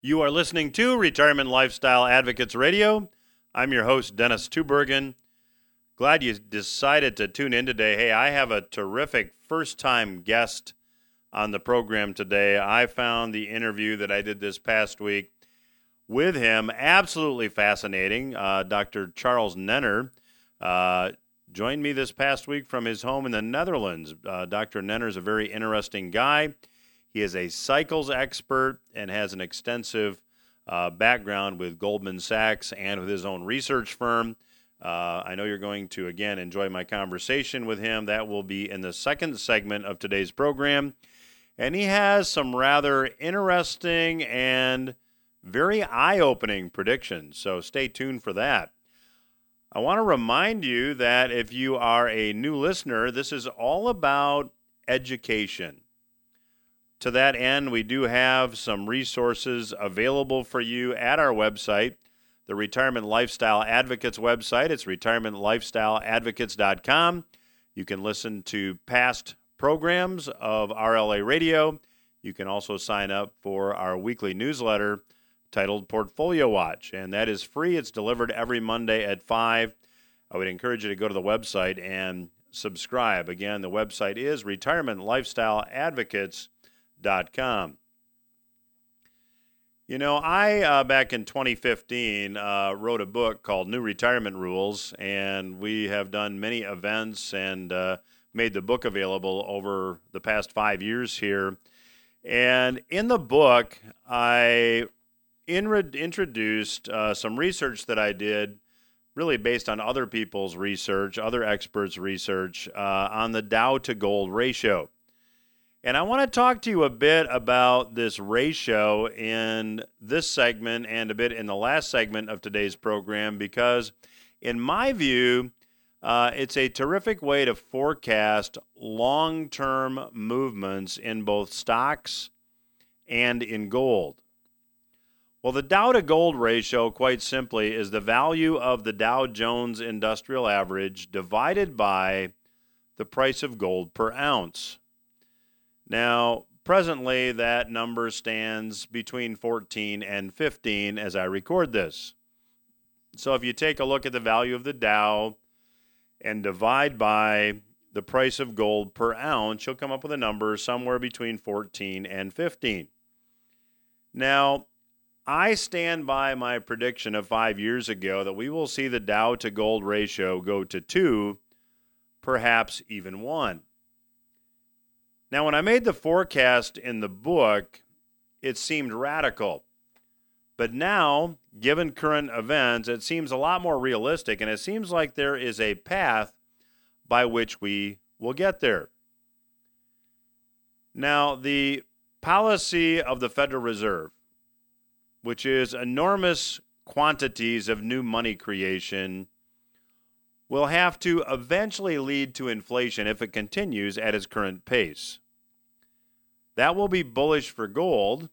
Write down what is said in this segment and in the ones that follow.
You are listening to Retirement Lifestyle Advocates Radio. I'm your host, Dennis Tubbergen. Glad you decided to tune in today. Hey, I have a terrific first time guest on the program today. I found the interview that I did this past week with him absolutely fascinating. Uh, Dr. Charles Nenner uh, joined me this past week from his home in the Netherlands. Uh, Dr. Nenner is a very interesting guy. He is a cycles expert and has an extensive uh, background with Goldman Sachs and with his own research firm. Uh, I know you're going to, again, enjoy my conversation with him. That will be in the second segment of today's program. And he has some rather interesting and very eye opening predictions. So stay tuned for that. I want to remind you that if you are a new listener, this is all about education. To that end, we do have some resources available for you at our website, the Retirement Lifestyle Advocates website. It's retirementlifestyleadvocates.com. You can listen to past programs of RLA Radio. You can also sign up for our weekly newsletter titled Portfolio Watch, and that is free. It's delivered every Monday at 5. I would encourage you to go to the website and subscribe. Again, the website is retirementlifestyleadvocates.com. You know, I, uh, back in 2015, uh, wrote a book called New Retirement Rules, and we have done many events and uh, made the book available over the past five years here. And in the book, I in- introduced uh, some research that I did, really based on other people's research, other experts' research uh, on the Dow to gold ratio. And I want to talk to you a bit about this ratio in this segment and a bit in the last segment of today's program because, in my view, uh, it's a terrific way to forecast long term movements in both stocks and in gold. Well, the Dow to gold ratio, quite simply, is the value of the Dow Jones Industrial Average divided by the price of gold per ounce. Now, presently, that number stands between 14 and 15 as I record this. So, if you take a look at the value of the Dow and divide by the price of gold per ounce, you'll come up with a number somewhere between 14 and 15. Now, I stand by my prediction of five years ago that we will see the Dow to gold ratio go to two, perhaps even one. Now, when I made the forecast in the book, it seemed radical. But now, given current events, it seems a lot more realistic, and it seems like there is a path by which we will get there. Now, the policy of the Federal Reserve which is enormous quantities of new money creation, will have to eventually lead to inflation if it continues at its current pace. That will be bullish for gold.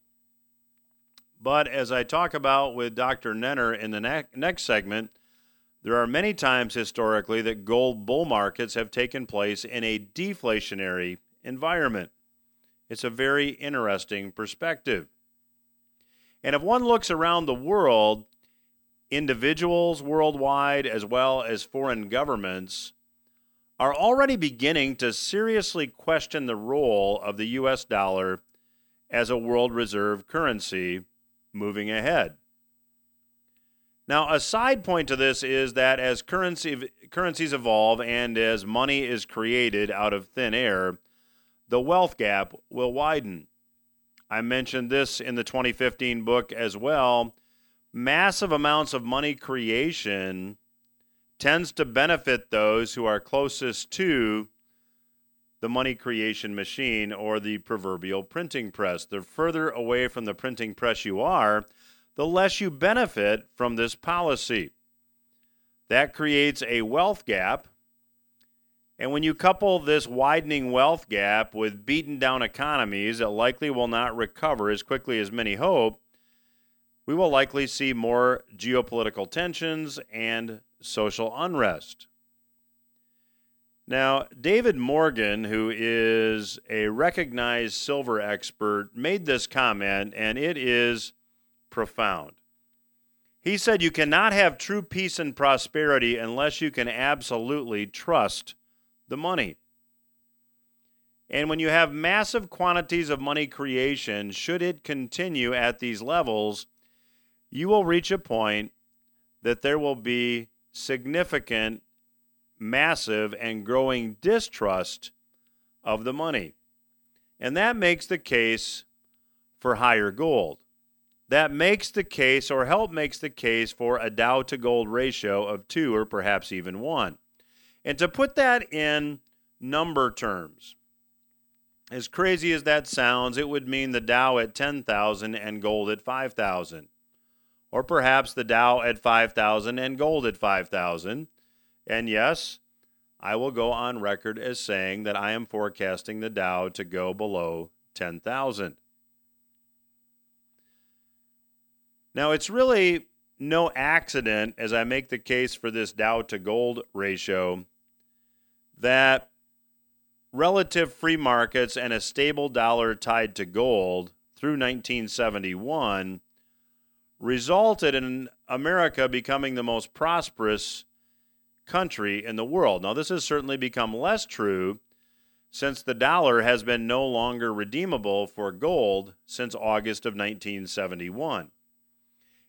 But as I talk about with Dr. Nenner in the ne- next segment, there are many times historically that gold bull markets have taken place in a deflationary environment. It's a very interesting perspective. And if one looks around the world, individuals worldwide as well as foreign governments are already beginning to seriously question the role of the US dollar as a world reserve currency moving ahead. Now, a side point to this is that as currency, currencies evolve and as money is created out of thin air, the wealth gap will widen. I mentioned this in the 2015 book as well. Massive amounts of money creation tends to benefit those who are closest to the money creation machine or the proverbial printing press. The further away from the printing press you are, the less you benefit from this policy. That creates a wealth gap and when you couple this widening wealth gap with beaten down economies that likely will not recover as quickly as many hope, we will likely see more geopolitical tensions and social unrest. Now, David Morgan, who is a recognized silver expert, made this comment, and it is profound. He said, You cannot have true peace and prosperity unless you can absolutely trust the money. And when you have massive quantities of money creation, should it continue at these levels, you will reach a point that there will be significant, massive, and growing distrust of the money. And that makes the case for higher gold. That makes the case, or help makes the case, for a Dow to gold ratio of two or perhaps even one. And to put that in number terms, as crazy as that sounds, it would mean the Dow at 10,000 and gold at 5,000. Or perhaps the Dow at 5,000 and gold at 5,000. And yes, I will go on record as saying that I am forecasting the Dow to go below 10,000. Now, it's really no accident as I make the case for this Dow to gold ratio that relative free markets and a stable dollar tied to gold through 1971 resulted in America becoming the most prosperous country in the world. Now, this has certainly become less true since the dollar has been no longer redeemable for gold since August of 1971.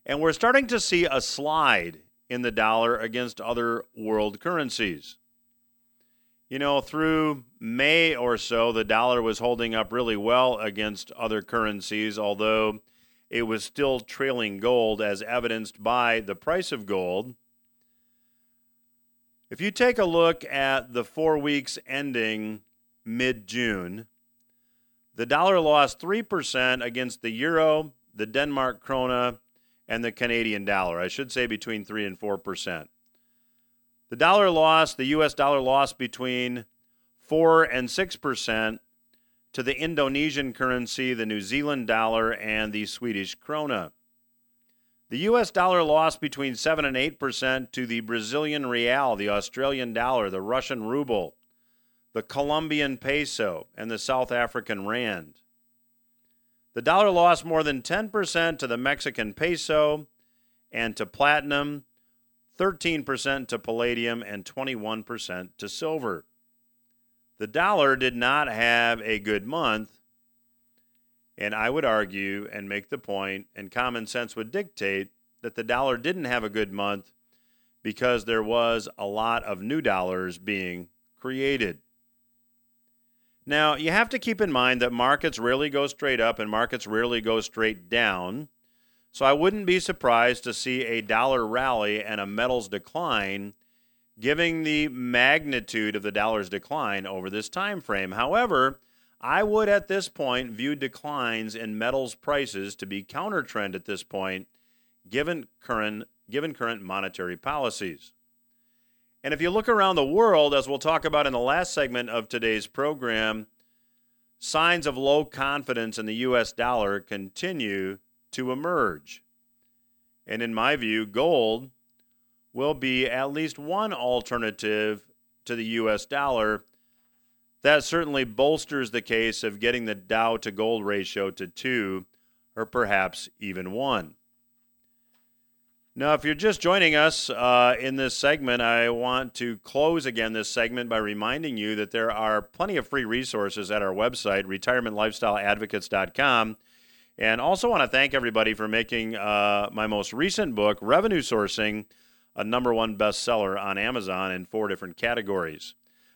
And we're starting to see a slide in the dollar against other world currencies. You know, through May or so, the dollar was holding up really well against other currencies, although it was still trailing gold, as evidenced by the price of gold. If you take a look at the four weeks ending mid June, the dollar lost 3% against the euro, the Denmark krona, and the Canadian dollar. I should say between 3 and 4%. The dollar lost, the US dollar lost between 4 and 6% to the Indonesian currency, the New Zealand dollar, and the Swedish krona. The US dollar lost between 7 and 8% to the Brazilian real, the Australian dollar, the Russian ruble, the Colombian peso, and the South African rand. The dollar lost more than 10% to the Mexican peso and to platinum 13% to palladium, and 21% to silver. The dollar did not have a good month, and I would argue and make the point, and common sense would dictate that the dollar didn't have a good month because there was a lot of new dollars being created. Now, you have to keep in mind that markets rarely go straight up and markets rarely go straight down. So I wouldn't be surprised to see a dollar rally and a metals decline, giving the magnitude of the dollar's decline over this time frame. However, I would at this point view declines in metals prices to be counter trend at this point, given current given current monetary policies. And if you look around the world, as we'll talk about in the last segment of today's program, signs of low confidence in the US dollar continue to emerge. And in my view, gold will be at least one alternative to the US dollar. That certainly bolsters the case of getting the Dow to gold ratio to two or perhaps even one. Now, if you're just joining us uh, in this segment, I want to close again this segment by reminding you that there are plenty of free resources at our website, retirementlifestyleadvocates.com. And also want to thank everybody for making uh, my most recent book, Revenue Sourcing, a number one bestseller on Amazon in four different categories.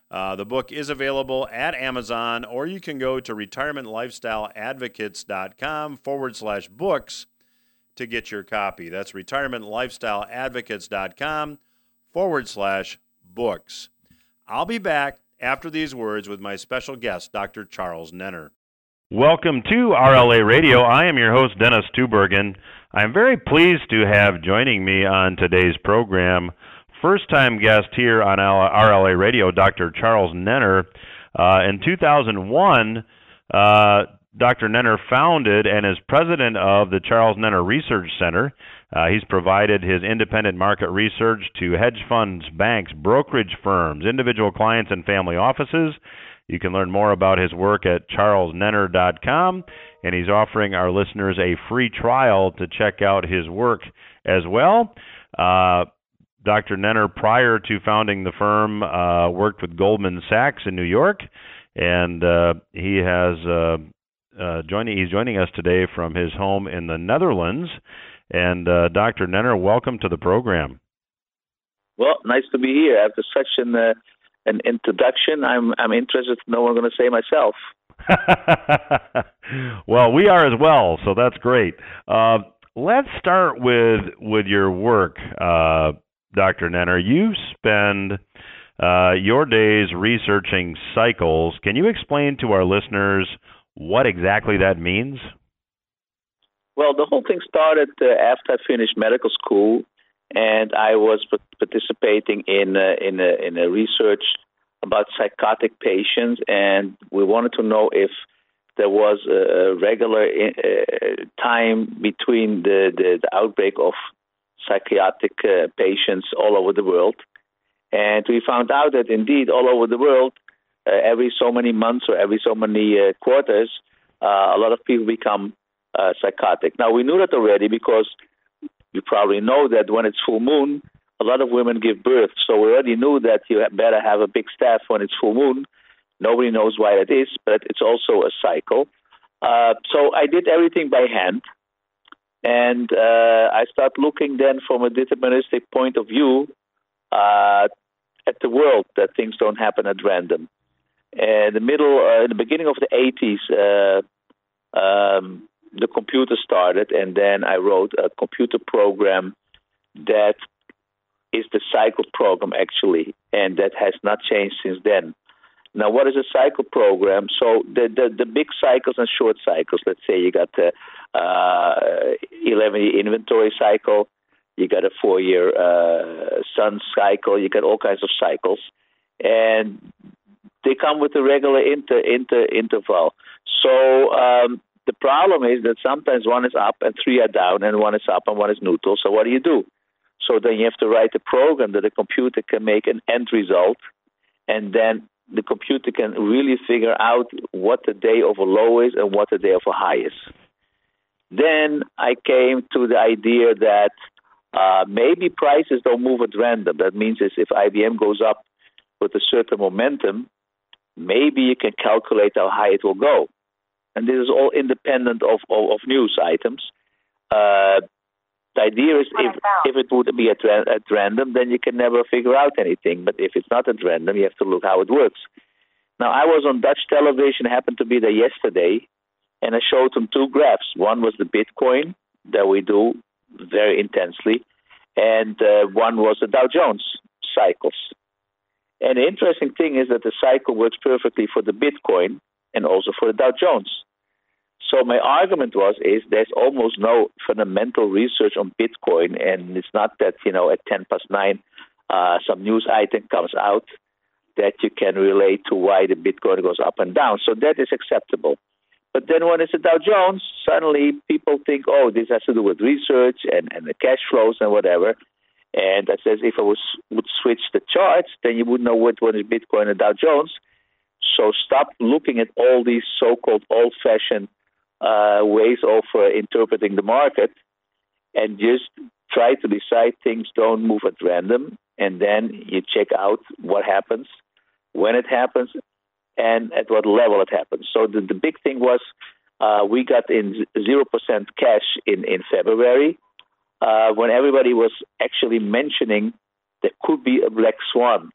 Uh, the book is available at Amazon, or you can go to retirementlifestyleadvocates.com forward slash books to get your copy. That's retirementlifestyleadvocates.com forward slash books. I'll be back after these words with my special guest, Dr. Charles Nenner. Welcome to RLA Radio. I am your host, Dennis Tubbergen. I'm very pleased to have joining me on today's program first time guest here on RLA Radio, Dr. Charles Nenner. Uh, in 2001, uh, Dr. Nenner founded and is president of the Charles Nenner Research Center. Uh, he's provided his independent market research to hedge funds, banks, brokerage firms, individual clients, and family offices. You can learn more about his work at charlesnenner.com, and he's offering our listeners a free trial to check out his work as well. Uh, Dr. Nenner, prior to founding the firm, uh, worked with Goldman Sachs in New York, and uh, he has uh, uh, joining. He's joining us today from his home in the Netherlands. And uh, Dr. Nenner, welcome to the program. Well, nice to be here. After such an an introduction, I'm I'm interested to know what I'm going to say myself. well, we are as well, so that's great. Uh, let's start with with your work, uh, Dr. Nenner. You spend uh, your days researching cycles. Can you explain to our listeners what exactly that means? Well, the whole thing started uh, after I finished medical school, and I was participating in uh, in a, in a research about psychotic patients, and we wanted to know if there was a regular uh, time between the, the, the, outbreak of psychiatric uh, patients all over the world. And we found out that indeed, all over the world, uh, every so many months or every so many quarters, a lot of people become psychotic. Now, we knew that already because you probably know that when it's full moon, a lot of women give birth. So we already knew that you better have a big staff when it's full moon. Nobody knows why it is, but it's also a cycle. Uh, so I did everything by hand. And uh, I start looking then from a deterministic point of view uh, at the world that things don't happen at random. In the middle, uh, in the beginning of the 80s, uh, um, the computer started, and then I wrote a computer program that is the cycle program actually, and that has not changed since then. Now, what is a cycle program? So the the, the big cycles and short cycles. Let's say you got the uh, 11 year inventory cycle, you got a four year uh, sun cycle, you got all kinds of cycles, and they come with a regular inter, inter interval. So um, the problem is that sometimes one is up and three are down, and one is up and one is neutral. So what do you do? So then you have to write a program that the computer can make an end result, and then the computer can really figure out what the day of a low is and what the day of a high is. Then I came to the idea that uh, maybe prices don't move at random. That means is if IBM goes up with a certain momentum, maybe you can calculate how high it will go. And this is all independent of, of, of news items. Uh, the idea is if, if it would be at, at random, then you can never figure out anything. But if it's not at random, you have to look how it works. Now, I was on Dutch television, happened to be there yesterday, and I showed them two graphs. One was the Bitcoin that we do very intensely, and uh, one was the Dow Jones cycles. And the interesting thing is that the cycle works perfectly for the Bitcoin and also for the Dow Jones. So my argument was is there's almost no fundamental research on Bitcoin, and it's not that you know at ten past nine uh, some news item comes out that you can relate to why the Bitcoin goes up and down. So that is acceptable. But then when it's a Dow Jones, suddenly people think, oh, this has to do with research and, and the cash flows and whatever. And I says if I was would switch the charts, then you would know what is Bitcoin and Dow Jones. So stop looking at all these so-called old-fashioned uh, ways of uh, interpreting the market, and just try to decide things don't move at random, and then you check out what happens, when it happens, and at what level it happens. So the, the big thing was uh, we got in zero percent cash in in February uh, when everybody was actually mentioning there could be a black swan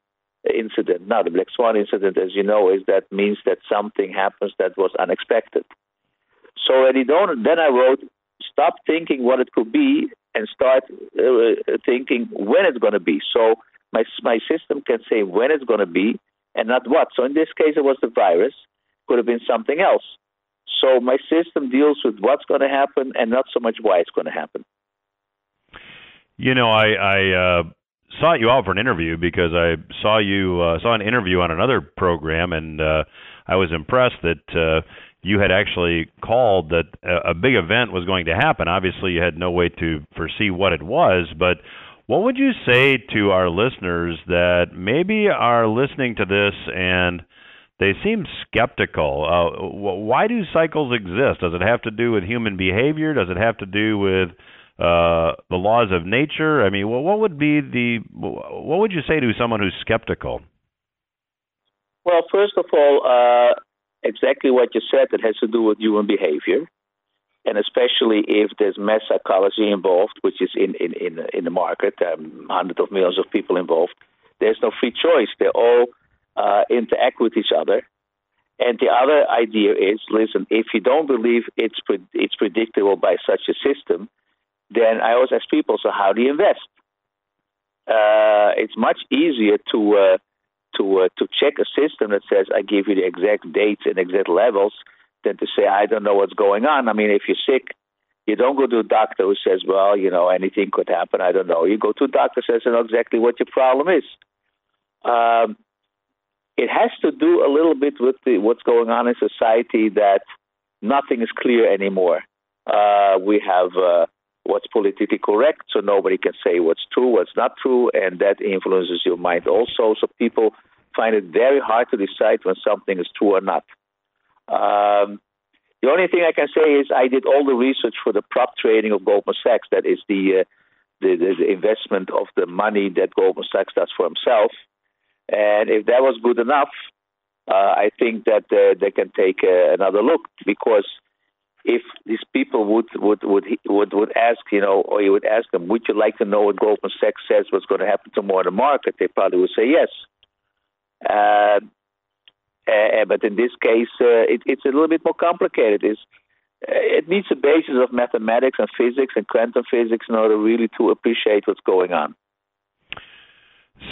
incident. Now, the black swan incident, as you know, is that means that something happens that was unexpected. So then I wrote, stop thinking what it could be and start uh, thinking when it's going to be. So my my system can say when it's going to be and not what. So in this case, it was the virus. Could have been something else. So my system deals with what's going to happen and not so much why it's going to happen. You know, I I uh, sought you out for an interview because I saw you uh, saw an interview on another program, and uh, I was impressed that uh, you had actually called that a, a big event was going to happen. Obviously, you had no way to foresee what it was, but what would you say to our listeners that maybe are listening to this and they seem skeptical. Uh, why do cycles exist? Does it have to do with human behavior? Does it have to do with uh, the laws of nature? I mean, what would be the what would you say to someone who's skeptical? Well, first of all, uh, exactly what you said. It has to do with human behavior, and especially if there's mass psychology involved, which is in in in, in the market, um, hundreds of millions of people involved. There's no free choice. They all uh, interact with each other. And the other idea is, listen, if you don't believe it's pre- it's predictable by such a system, then I always ask people, so how do you invest? Uh, it's much easier to uh, to uh, to check a system that says I give you the exact dates and exact levels than to say I don't know what's going on. I mean, if you're sick, you don't go to a doctor who says, well, you know, anything could happen. I don't know. You go to a doctor who says, I know exactly what your problem is. Um, it has to do a little bit with the, what's going on in society that nothing is clear anymore. Uh, we have uh, what's politically correct, so nobody can say what's true, what's not true, and that influences your mind also. So people find it very hard to decide when something is true or not. Um, the only thing I can say is I did all the research for the prop trading of Goldman Sachs. That is the, uh, the, the, investment of the money that Goldman Sachs does for himself. And if that was good enough, uh, I think that uh, they can take uh, another look because if these people would would would would would ask, you know, or you would ask them, would you like to know what Goldman Sachs says what's going to happen tomorrow in the market? They probably would say yes. Uh, uh, but in this case, uh, it, it's a little bit more complicated. It's, uh, it needs a basis of mathematics and physics and quantum physics in order really to appreciate what's going on.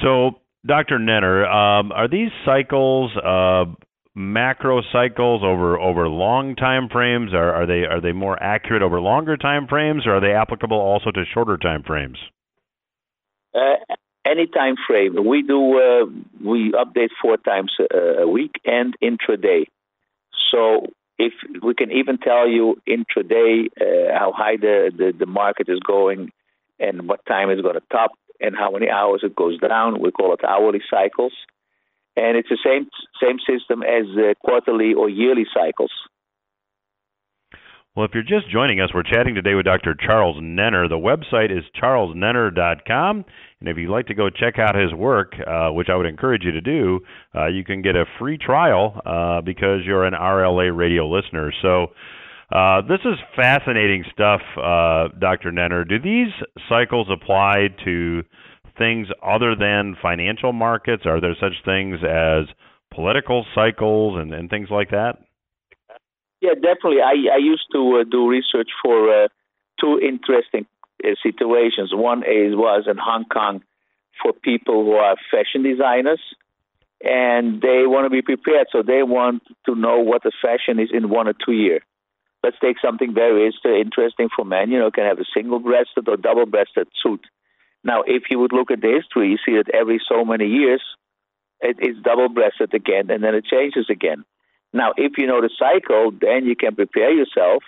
So, Dr. Nenner, um, are these cycles uh, macro cycles over over long time frames? Are, are they are they more accurate over longer time frames, or are they applicable also to shorter time frames? Uh, any time frame. We do uh, we update four times a, week and intraday. So if we can even tell you intraday uh, how high the, the, the market is going and what time it's going to top and how many hours it goes down. We call it hourly cycles and it's the same same system as uh, quarterly or yearly cycles. Well, if you're just joining us, we're chatting today with Dr. Charles Nenner. The website is charlesnenner.com, and if you'd like to go check out his work, uh, which I would encourage you to do, uh, you can get a free trial uh, because you're an RLA radio listener. So. Uh, this is fascinating stuff, uh, Dr. Nenner. Do these cycles apply to things other than financial markets? Are there such things as political cycles and, and things like that? Yeah, definitely. I, I used to uh, do research for uh, two interesting uh, situations. One is was in Hong Kong for people who are fashion designers, and they want to be prepared. So they want to know what the fashion is in one or two years. Let's take something very interesting for men. You know, can have a single-breasted or double-breasted suit. Now, if you would look at the history, you see that every so many years it, it's double breasted again and then it changes again. Now, if you know the cycle, then you can prepare yourself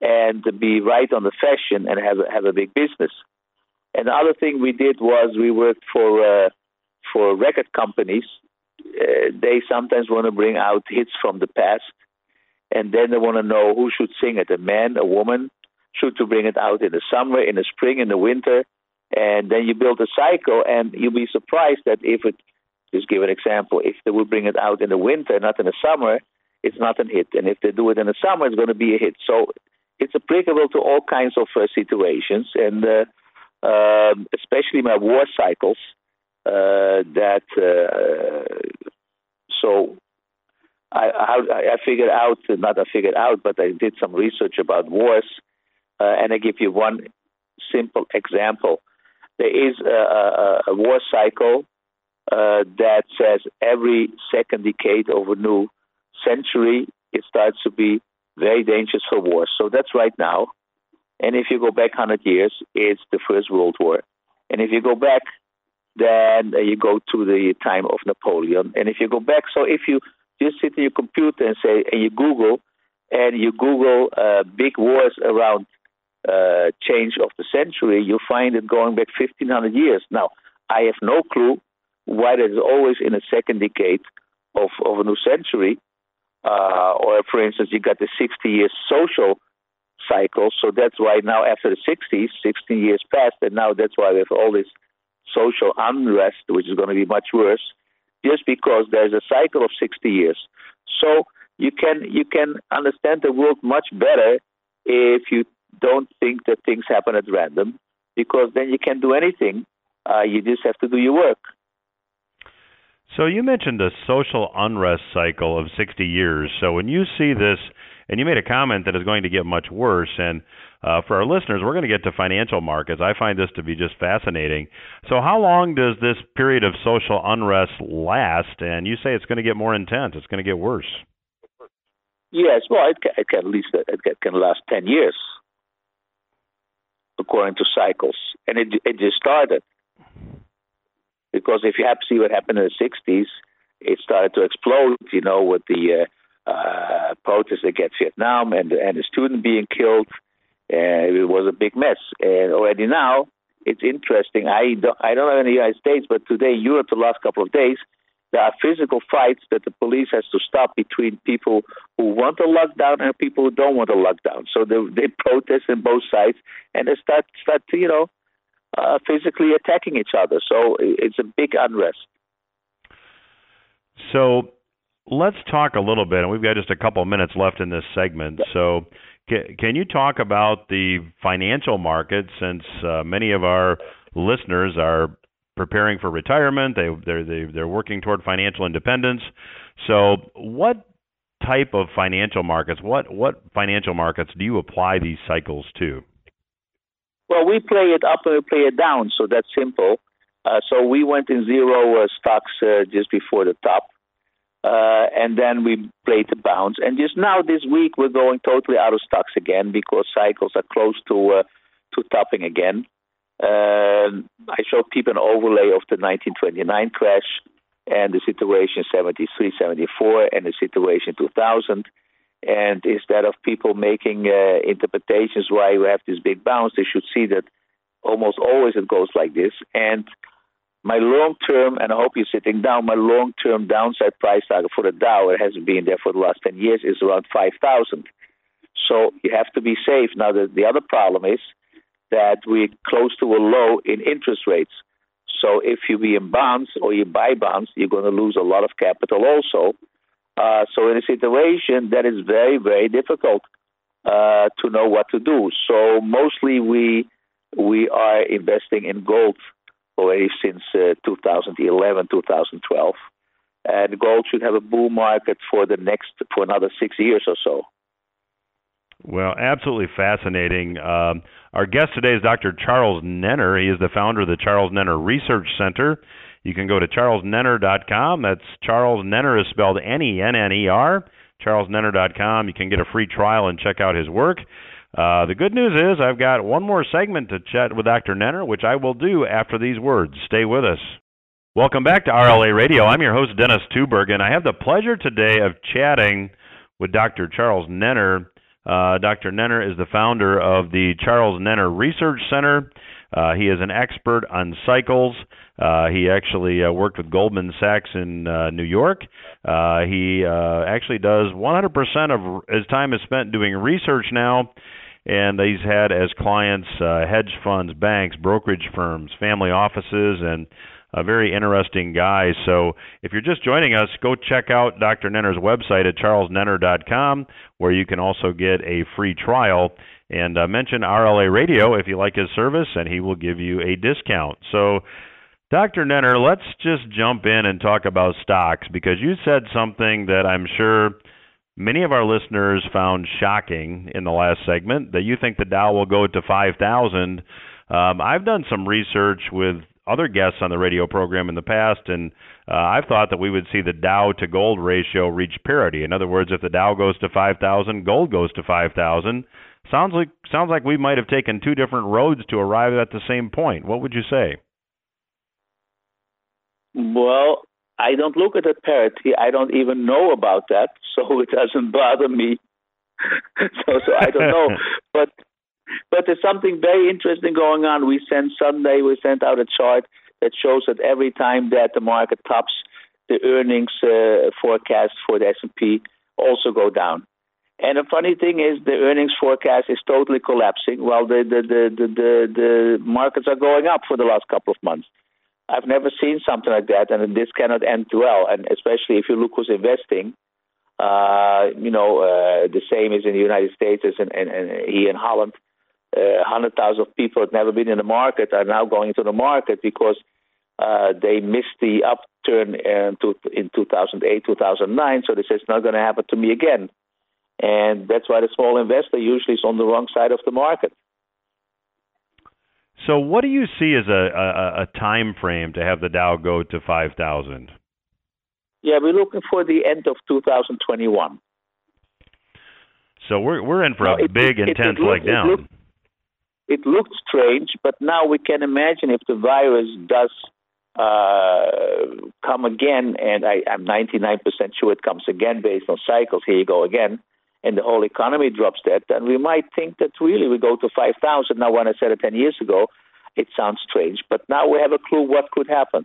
and be right on the fashion and have a, have a big business. And the other thing we did was we worked for uh, for record companies. Uh, they sometimes want to bring out hits from the past, and then they want to know who should sing it: a man, a woman. Should to bring it out in the summer, in the spring, in the winter, and then you build a cycle, and you'll be surprised that if it, just give an example, if they would bring it out in the winter, not in the summer, it's not a hit. And if they do it in the summer, it's going to be a hit. So it's applicable to all kinds of uh, situations, and uh, uh, especially my war cycles. Uh, that uh, so I, I, I figured out, not I figured out, but I did some research about wars, uh, and I give you one simple example there is a, a, a war cycle uh, that says every second decade of a new century, it starts to be very dangerous for war. So that's right now. And if you go back 100 years, it's the First World War. And if you go back, then you go to the time of Napoleon. And if you go back, so if you just sit in your computer and say, and you Google, and you Google uh, big wars around uh, change of the century, you find it going back 1500 years. Now, I have no clue why that is always in the second decade of, of a new century. Uh, or, for instance, you got the 60 year social cycle. So that's why now, after the 60s, 16 years passed, and now that's why we have all this social unrest, which is going to be much worse, just because there's a cycle of 60 years. So you can you can understand the world much better if you don't think that things happen at random, because then you can't do anything. Uh, you just have to do your work. So you mentioned a social unrest cycle of 60 years. So when you see this, and you made a comment that is going to get much worse, and uh, for our listeners, we're going to get to financial markets. I find this to be just fascinating. So how long does this period of social unrest last? And you say it's going to get more intense. It's going to get worse. Yes, well, it can, it can at least it can last 10 years, according to cycles, and it it just started because if you have to see what happened in the 60s, it started to explode, you know, with the uh, uh, protests against Vietnam and, and the student being killed. Uh, it was a big mess. And already now, it's interesting. I don't, I don't know in the United States, but today in Europe, the last couple of days, there are physical fights that the police has to stop between people who want a lockdown and people who don't want a lockdown. So they, they protest on both sides, and they start start you know uh, physically attacking each other. So it's a big unrest. So let's talk a little bit, and we've got just a couple of minutes left in this segment. So can you talk about the financial markets since uh, many of our listeners are preparing for retirement, they they're they, they're working toward financial independence. So what type of financial markets, what what financial markets do you apply these cycles to? Well, we play it up and we play it down, so that's simple. Uh, so we went in zero uh, stocks uh, just before the top, uh, and then we played the bounce. And just now this week we're going totally out of stocks again because cycles are close to uh, to topping again. Uh, I showed people an overlay of the 1929 crash and the situation 73, 74, and the situation 2000. And instead of people making uh, interpretations why we have this big bounce, they should see that almost always it goes like this. And my long term, and I hope you're sitting down, my long term downside price target for the Dow, it hasn't been there for the last 10 years, is around 5,000. So you have to be safe. Now, the, the other problem is that we're close to a low in interest rates. So if you be in bonds or you buy bonds, you're going to lose a lot of capital also. Uh, so in a situation that is very, very difficult uh, to know what to do. So mostly we we are investing in gold already since uh, 2011, 2012, and gold should have a bull market for the next for another six years or so. Well, absolutely fascinating. Um, our guest today is Dr. Charles Nenner. He is the founder of the Charles Nenner Research Center. You can go to charlesnenner.com. That's Charles Nenner is spelled N E N N E R. charlesnenner.com. You can get a free trial and check out his work. Uh, the good news is I've got one more segment to chat with Dr. Nenner, which I will do after these words. Stay with us. Welcome back to RLA Radio. I'm your host, Dennis Tubbergen, and I have the pleasure today of chatting with Dr. Charles Nenner. Uh, Dr. Nenner is the founder of the Charles Nenner Research Center. Uh, he is an expert on cycles. Uh, he actually uh, worked with Goldman Sachs in uh, New York. Uh, he uh, actually does 100% of his time is spent doing research now, and he's had as clients uh, hedge funds, banks, brokerage firms, family offices, and a very interesting guy. So if you're just joining us, go check out Dr. Nenner's website at charlesnenner.com, where you can also get a free trial. And uh, mention RLA Radio if you like his service, and he will give you a discount. So Dr. Nenner, let's just jump in and talk about stocks because you said something that I'm sure many of our listeners found shocking in the last segment that you think the Dow will go to 5,000. Um, I've done some research with other guests on the radio program in the past, and uh, I've thought that we would see the Dow to gold ratio reach parity. In other words, if the Dow goes to 5,000, gold goes to 5,000. Sounds like sounds like we might have taken two different roads to arrive at the same point. What would you say? Well, I don't look at the parity. I don't even know about that, so it doesn't bother me. so, so I don't know. but but there's something very interesting going on. We sent Sunday. We sent out a chart that shows that every time that the market tops, the earnings uh, forecast for the S&P also go down. And the funny thing is, the earnings forecast is totally collapsing while the, the, the, the, the, the markets are going up for the last couple of months. I've never seen something like that, and this cannot end well. And especially if you look who's investing, uh, you know, uh, the same is in the United States as in, in, in here in Holland. Uh, 100,000 people have never been in the market are now going into the market because uh, they missed the upturn in, in 2008, 2009. So this is not going to happen to me again. And that's why the small investor usually is on the wrong side of the market. So, what do you see as a, a, a time frame to have the Dow go to 5,000? Yeah, we're looking for the end of 2021. So we're we're in for a big, it, intense it, it leg down. It looked strange, but now we can imagine if the virus does uh, come again, and I, I'm 99% sure it comes again based on cycles. Here you go again, and the whole economy drops dead. then we might think that really we go to 5,000. Now, when I said it 10 years ago, it sounds strange, but now we have a clue what could happen.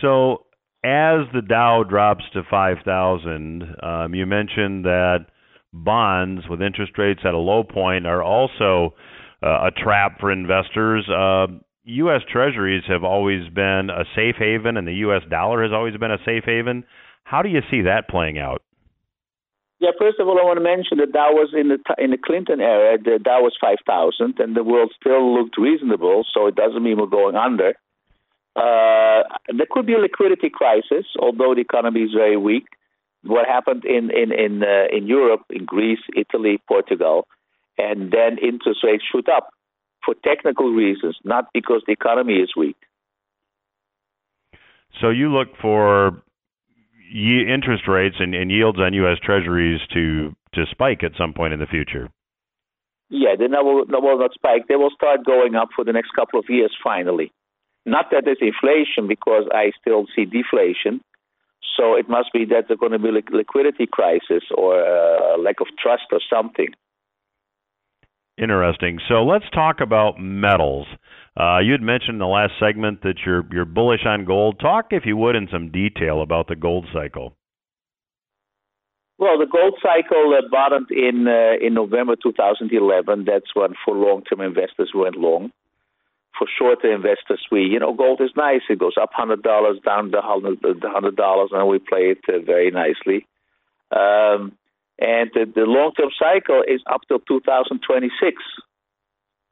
So, as the Dow drops to 5,000, um, you mentioned that bonds with interest rates at a low point are also uh, a trap for investors. Uh, U.S. Treasuries have always been a safe haven, and the U.S. dollar has always been a safe haven. How do you see that playing out? Yeah, first of all, I want to mention that that was in the in the Clinton era. The Dow was five thousand, and the world still looked reasonable. So it doesn't mean we're going under. Uh, there could be a liquidity crisis, although the economy is very weak. What happened in in in uh, in Europe, in Greece, Italy, Portugal, and then interest rates shoot up for technical reasons, not because the economy is weak. So you look for interest rates and, and yields on U.S. Treasuries to to spike at some point in the future. Yeah, they will, they will not spike. They will start going up for the next couple of years finally. Not that there's inflation, because I still see deflation. So it must be that there's going to be a liquidity crisis or a lack of trust or something. Interesting. So let's talk about metals. Uh, you had mentioned in the last segment that you're you're bullish on gold. Talk, if you would, in some detail about the gold cycle. Well, the gold cycle uh, bottomed in uh, in November 2011. That's when for long-term investors went long. For shorter investors, we you know gold is nice. It goes up hundred dollars, down the hundred dollars, and we play it uh, very nicely. Um, and the, the long term cycle is up till 2026.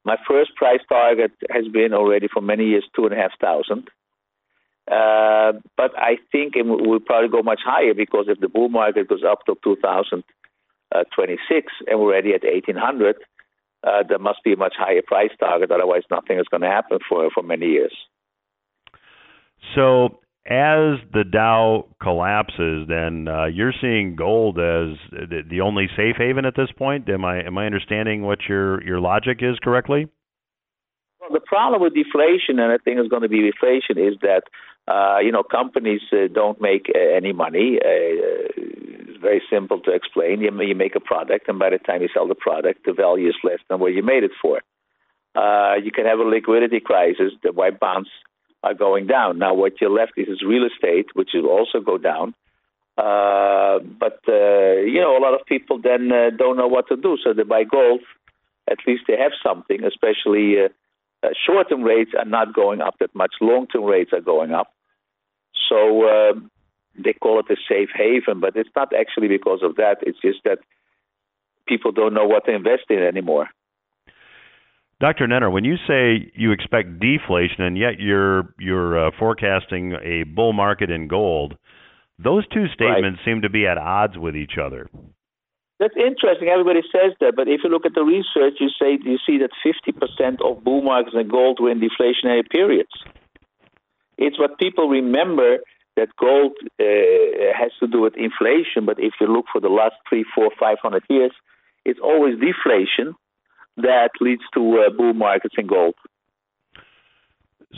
My first price target has been already for many years two and a half thousand. Uh, but I think it will probably go much higher because if the bull market goes up to 2026 and we're already at 1800, uh, there must be a much higher price target. Otherwise, nothing is going to happen for for many years. So, as the Dow collapses, then uh, you're seeing gold as the, the only safe haven at this point. Am I am I understanding what your your logic is correctly? Well, the problem with deflation, and I think it's going to be deflation, is that uh, you know companies uh, don't make uh, any money. It's very simple to explain. You, you make a product, and by the time you sell the product, the value is less than what you made it for. Uh, you can have a liquidity crisis. The white bonds are going down. Now, what you're left is, is real estate, which will also go down. Uh, but uh, you know, a lot of people then uh, don't know what to do, so they buy gold. At least they have something. Especially uh, uh, short-term rates are not going up that much. Long-term rates are going up. So uh, they call it a safe haven, but it's not actually because of that. It's just that people don't know what to invest in anymore. Dr. Nenner, when you say you expect deflation and yet you're you're uh, forecasting a bull market in gold, those two statements right. seem to be at odds with each other. That's interesting. Everybody says that, but if you look at the research, you say you see that 50% of bull markets in gold were in deflationary periods. It's what people remember that gold uh, has to do with inflation, but if you look for the last three, four, five hundred years, it's always deflation that leads to uh, bull markets in gold.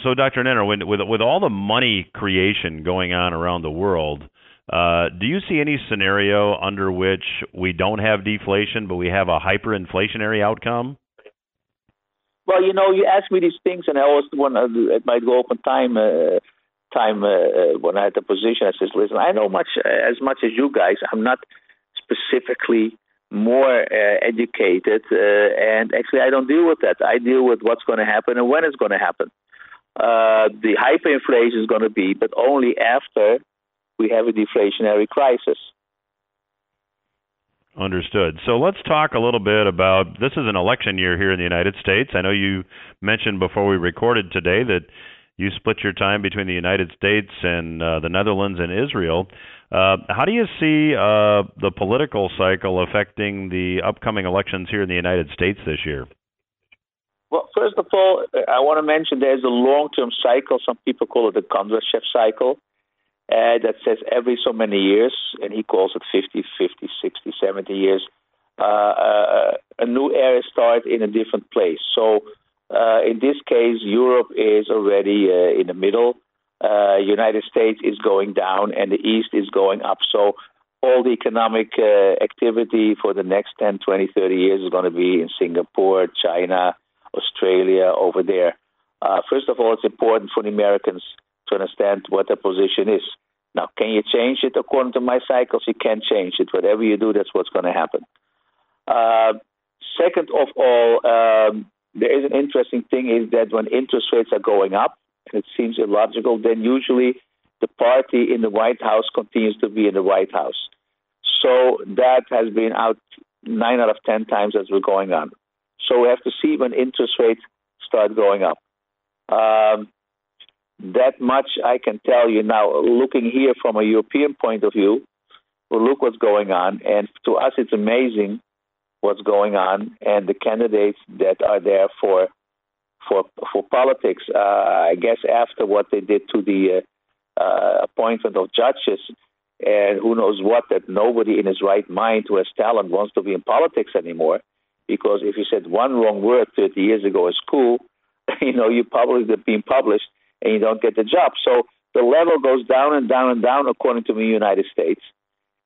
So, Dr. Nenner, with with all the money creation going on around the world, uh, do you see any scenario under which we don't have deflation, but we have a hyperinflationary outcome? Well, you know, you ask me these things, and I always want to, it might go up in time. Uh, time uh, uh, when I had the position, I said, "Listen, I know much as much as you guys. I'm not specifically more uh, educated, uh, and actually, I don't deal with that. I deal with what's going to happen and when it's going to happen. Uh, the hyperinflation is going to be, but only after we have a deflationary crisis." Understood. So let's talk a little bit about this is an election year here in the United States. I know you mentioned before we recorded today that you split your time between the United States and uh, the Netherlands and Israel. Uh, how do you see uh, the political cycle affecting the upcoming elections here in the United States this year? Well, first of all, I want to mention there's a long term cycle. Some people call it the Kondratiev cycle uh, that says every so many years, and he calls it 50, 50, 60, 70 years, uh, uh, a new era starts in a different place. So uh, in this case, Europe is already uh, in the middle. Uh, United States is going down, and the East is going up. So all the economic activity for the next 10, 20, 30 years is going to be in Singapore, China, Australia, over there. first of all, it's important for the Americans to understand what their position is. Now, can you change it according to my cycles? You can change it. Whatever you do, that's what's going to happen. Uh, second of all, um, there is an interesting thing is that when interest rates are going up, and it seems illogical, then usually the party in the White House continues to be in the White House. So that has been out nine out of ten times as we're going on. So we have to see when interest rates start going up. Um, that much I can tell you now. Looking here from a European point of view, well, look what's going on, and to us it's amazing what's going on, and the candidates that are there for for for politics. Uh, I guess after what they did to the uh, uh, appointment of judges, and who knows what, that nobody in his right mind who has talent wants to be in politics anymore. Because if you said one wrong word 30 years ago in school, you know, you probably being published and you don't get the job. So the level goes down and down and down according to the United States.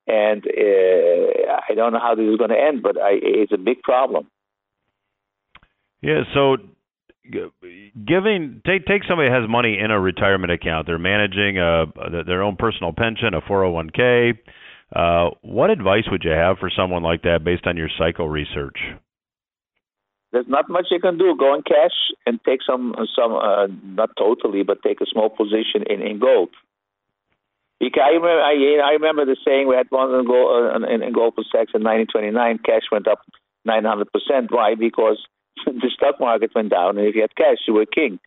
And uh, I don't know how this is going to end, but I, it's a big problem. Yeah. So giving take take somebody has money in a retirement account they're managing a their own personal pension a 401k uh, what advice would you have for someone like that based on your cycle research there's not much you can do. Go in cash and take some some uh, not totally, but take a small position in in gold. Because I remember I, I remember the saying we had one in gold uh, in, in Goldman Sachs in 1929. Cash went up 900 percent. Why? Because the stock market went down, and if you had cash, you were king.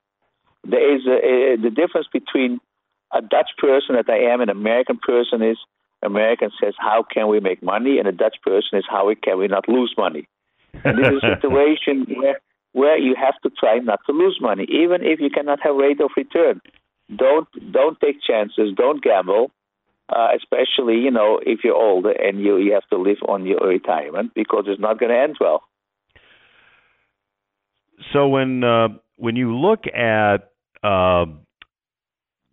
There is a, a, the difference between a Dutch person that I am, an American person is American says how can we make money, and a Dutch person is how can we not lose money. And this is a situation where where you have to try not to lose money, even if you cannot have rate of return. Don't don't take chances. Don't gamble, uh, especially you know if you're older and you you have to live on your retirement because it's not going to end well. So when uh, when you look at uh,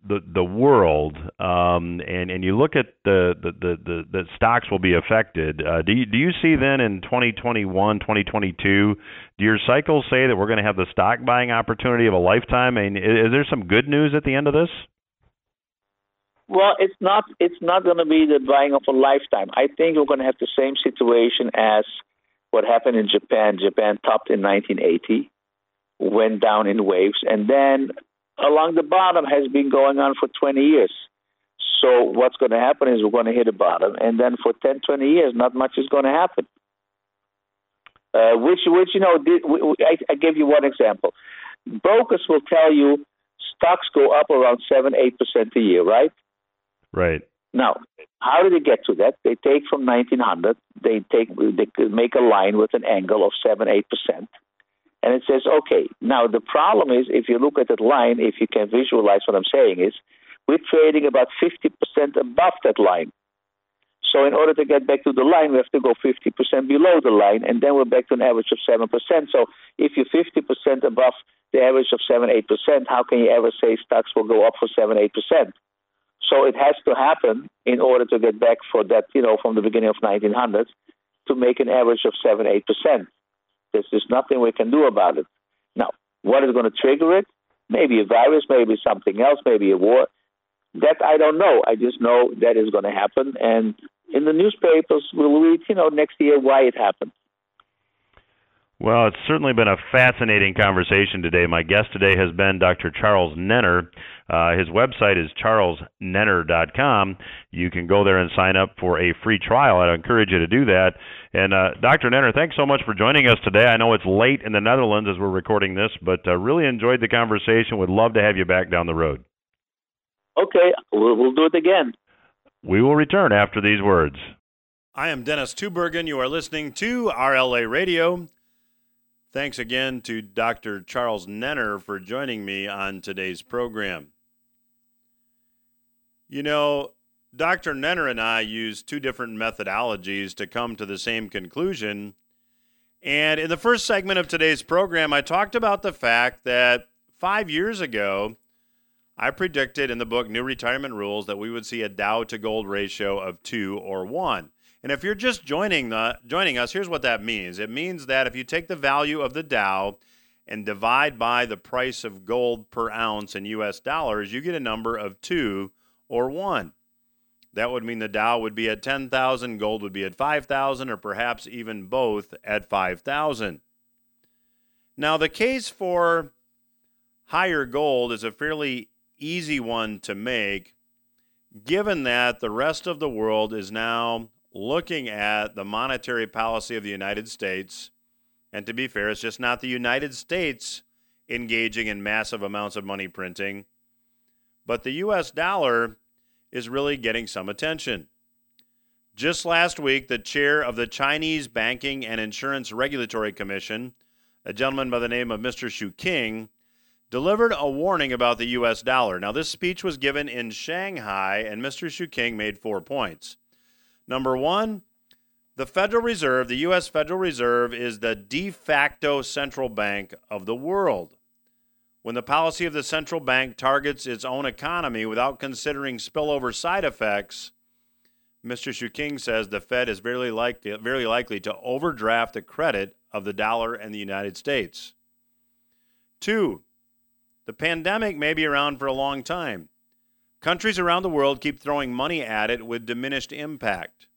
the the world um, and and you look at the the the, the, stocks will be affected uh, do you do you see then in 2021 2022 do your cycles say that we're going to have the stock buying opportunity of a lifetime? And is, is there some good news at the end of this? Well it's not it's not going to be the buying of a lifetime. I think we're going to have the same situation as what happened in Japan. Japan topped in 1980 went down in waves and then along the bottom has been going on for 20 years. So what's going to happen is we're going to hit a bottom, and then for 10, 20 years, not much is going to happen. Uh, which, which you know, did, I, I give you one example. Brokers will tell you stocks go up around seven, eight percent a year, right? Right. Now, how do they get to that? They take from 1900, they take, they make a line with an angle of seven, eight percent, and it says, okay, now the problem is if you look at that line, if you can visualize what I'm saying, is we're trading about 50% above that line. So in order to get back to the line, we have to go 50% below the line, and then we're back to an average of 7%. So if you're 50% above the average of 7 8%, how can you ever say stocks will go up for 7 8%? So it has to happen in order to get back for that, you know, from the beginning of 1900 to make an average of 7 8%. There's just nothing we can do about it. Now, what is going to trigger it? Maybe a virus, maybe something else, maybe a war. that I don't know. I just know that is going to happen, and in the newspapers we'll read, you know, next year why it happened. Well, it's certainly been a fascinating conversation today. My guest today has been Dr. Charles Nenner. Uh, his website is charlesnenner.com. You can go there and sign up for a free trial. I'd encourage you to do that. And uh, Dr. Nenner, thanks so much for joining us today. I know it's late in the Netherlands as we're recording this, but uh, really enjoyed the conversation. Would love to have you back down the road. Okay, we'll, we'll do it again. We will return after these words. I am Dennis Tubbergen. You are listening to RLA Radio. Thanks again to Dr. Charles Nenner for joining me on today's program. You know, Dr. Nenner and I use two different methodologies to come to the same conclusion. And in the first segment of today's program, I talked about the fact that five years ago, I predicted in the book New Retirement Rules that we would see a Dow to gold ratio of two or one. And if you're just joining the joining us, here's what that means. It means that if you take the value of the Dow and divide by the price of gold per ounce in US dollars, you get a number of 2 or 1. That would mean the Dow would be at 10,000, gold would be at 5,000 or perhaps even both at 5,000. Now the case for higher gold is a fairly easy one to make given that the rest of the world is now looking at the monetary policy of the United States. And to be fair, it's just not the United States engaging in massive amounts of money printing, but the US dollar is really getting some attention. Just last week, the chair of the Chinese Banking and Insurance Regulatory Commission, a gentleman by the name of Mr. Shuqing, delivered a warning about the US dollar. Now, this speech was given in Shanghai, and Mr. Shuqing made four points. Number one, the Federal Reserve, the U.S. Federal Reserve, is the de facto central bank of the world. When the policy of the central bank targets its own economy without considering spillover side effects, Mr. Shuqing says the Fed is very likely, very likely to overdraft the credit of the dollar and the United States. Two, the pandemic may be around for a long time. Countries around the world keep throwing money at it with diminished impact.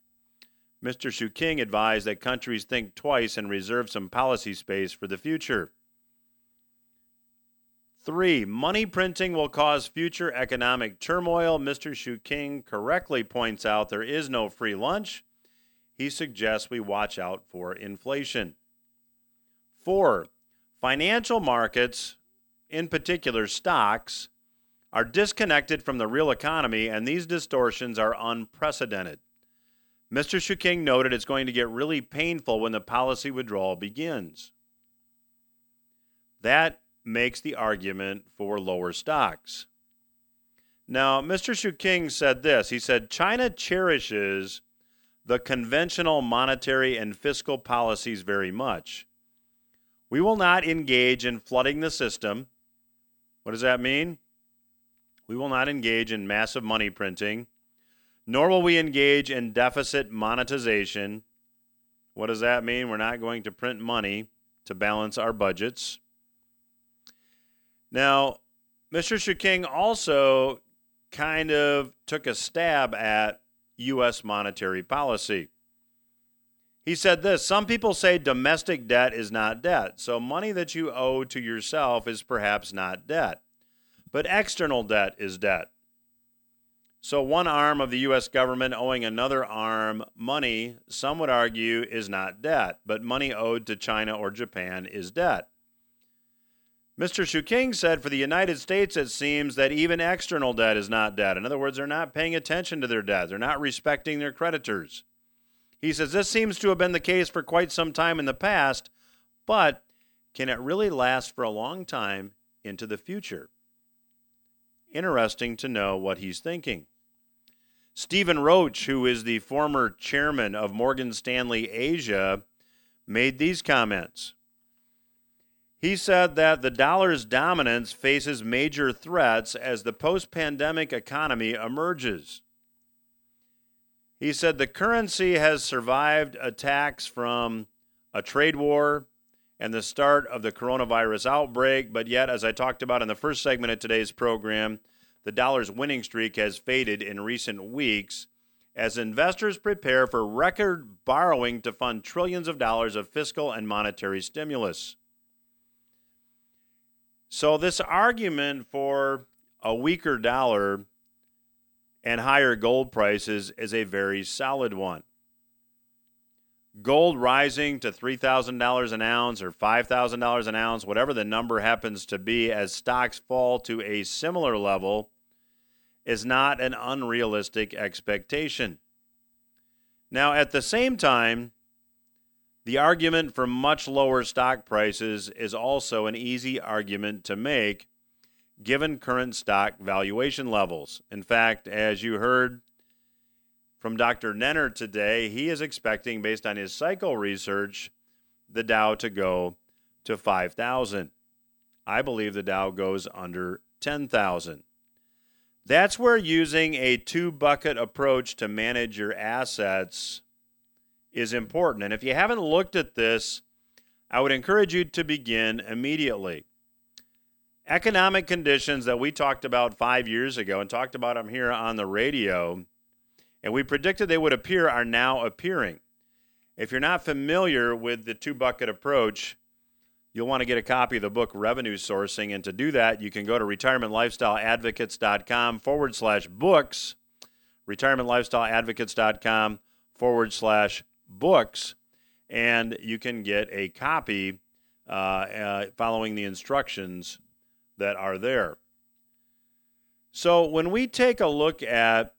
Mr. Shuqing advised that countries think twice and reserve some policy space for the future. Three, money printing will cause future economic turmoil. Mr. Shuqing correctly points out there is no free lunch. He suggests we watch out for inflation. Four, financial markets, in particular stocks, are disconnected from the real economy, and these distortions are unprecedented. Mr. Shuqing noted it's going to get really painful when the policy withdrawal begins. That makes the argument for lower stocks. Now, Mr. Shuqing said this. He said China cherishes the conventional monetary and fiscal policies very much. We will not engage in flooding the system. What does that mean? We will not engage in massive money printing, nor will we engage in deficit monetization. What does that mean? We're not going to print money to balance our budgets. Now, Mr. Shuqing also kind of took a stab at U.S. monetary policy. He said this Some people say domestic debt is not debt, so money that you owe to yourself is perhaps not debt. But external debt is debt. So, one arm of the U.S. government owing another arm money, some would argue, is not debt, but money owed to China or Japan is debt. Mr. Shuqing said for the United States, it seems that even external debt is not debt. In other words, they're not paying attention to their debt, they're not respecting their creditors. He says this seems to have been the case for quite some time in the past, but can it really last for a long time into the future? Interesting to know what he's thinking. Stephen Roach, who is the former chairman of Morgan Stanley Asia, made these comments. He said that the dollar's dominance faces major threats as the post pandemic economy emerges. He said the currency has survived attacks from a trade war, and the start of the coronavirus outbreak. But yet, as I talked about in the first segment of today's program, the dollar's winning streak has faded in recent weeks as investors prepare for record borrowing to fund trillions of dollars of fiscal and monetary stimulus. So, this argument for a weaker dollar and higher gold prices is a very solid one. Gold rising to $3,000 an ounce or $5,000 an ounce, whatever the number happens to be, as stocks fall to a similar level, is not an unrealistic expectation. Now, at the same time, the argument for much lower stock prices is also an easy argument to make given current stock valuation levels. In fact, as you heard from Dr. Nenner today, he is expecting, based on his cycle research, the Dow to go to 5,000. I believe the Dow goes under 10,000. That's where using a two bucket approach to manage your assets is important. And if you haven't looked at this, I would encourage you to begin immediately. Economic conditions that we talked about five years ago and talked about them here on the radio, and we predicted they would appear, are now appearing. If you're not familiar with the two bucket approach, you'll want to get a copy of the book Revenue Sourcing. And to do that, you can go to retirementlifestyleadvocates.com forward slash books, retirementlifestyleadvocates.com forward slash books, and you can get a copy uh, uh, following the instructions that are there. So when we take a look at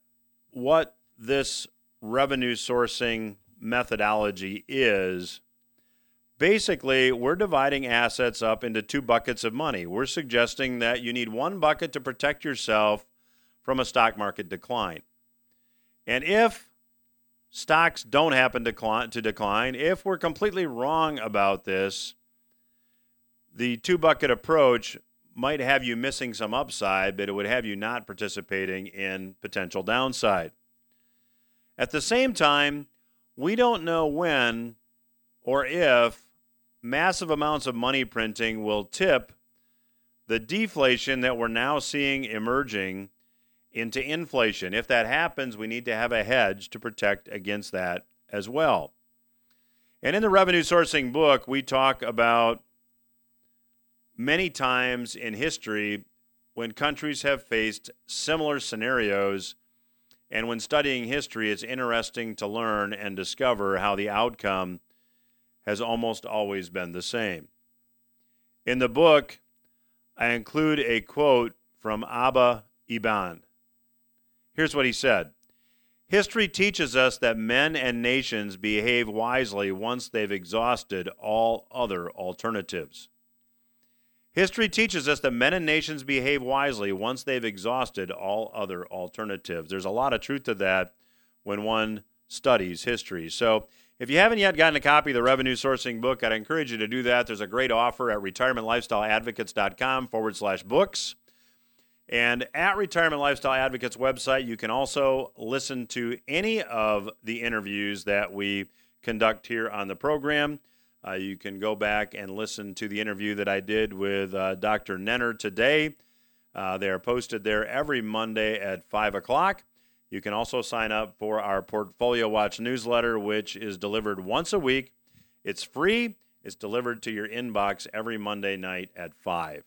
what this revenue sourcing methodology is, basically, we're dividing assets up into two buckets of money. We're suggesting that you need one bucket to protect yourself from a stock market decline. And if stocks don't happen to decline, if we're completely wrong about this, the two bucket approach might have you missing some upside, but it would have you not participating in potential downside. At the same time, we don't know when or if massive amounts of money printing will tip the deflation that we're now seeing emerging into inflation. If that happens, we need to have a hedge to protect against that as well. And in the revenue sourcing book, we talk about many times in history when countries have faced similar scenarios. And when studying history, it's interesting to learn and discover how the outcome has almost always been the same. In the book, I include a quote from Abba Eban. Here's what he said History teaches us that men and nations behave wisely once they've exhausted all other alternatives. History teaches us that men and nations behave wisely once they've exhausted all other alternatives. There's a lot of truth to that when one studies history. So, if you haven't yet gotten a copy of the revenue sourcing book, I'd encourage you to do that. There's a great offer at retirementlifestyleadvocates.com forward slash books. And at Retirement Lifestyle Advocates website, you can also listen to any of the interviews that we conduct here on the program. Uh, you can go back and listen to the interview that I did with uh, Dr. Nenner today. Uh, they are posted there every Monday at 5 o'clock. You can also sign up for our Portfolio Watch newsletter, which is delivered once a week. It's free, it's delivered to your inbox every Monday night at 5.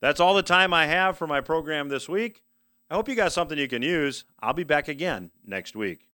That's all the time I have for my program this week. I hope you got something you can use. I'll be back again next week.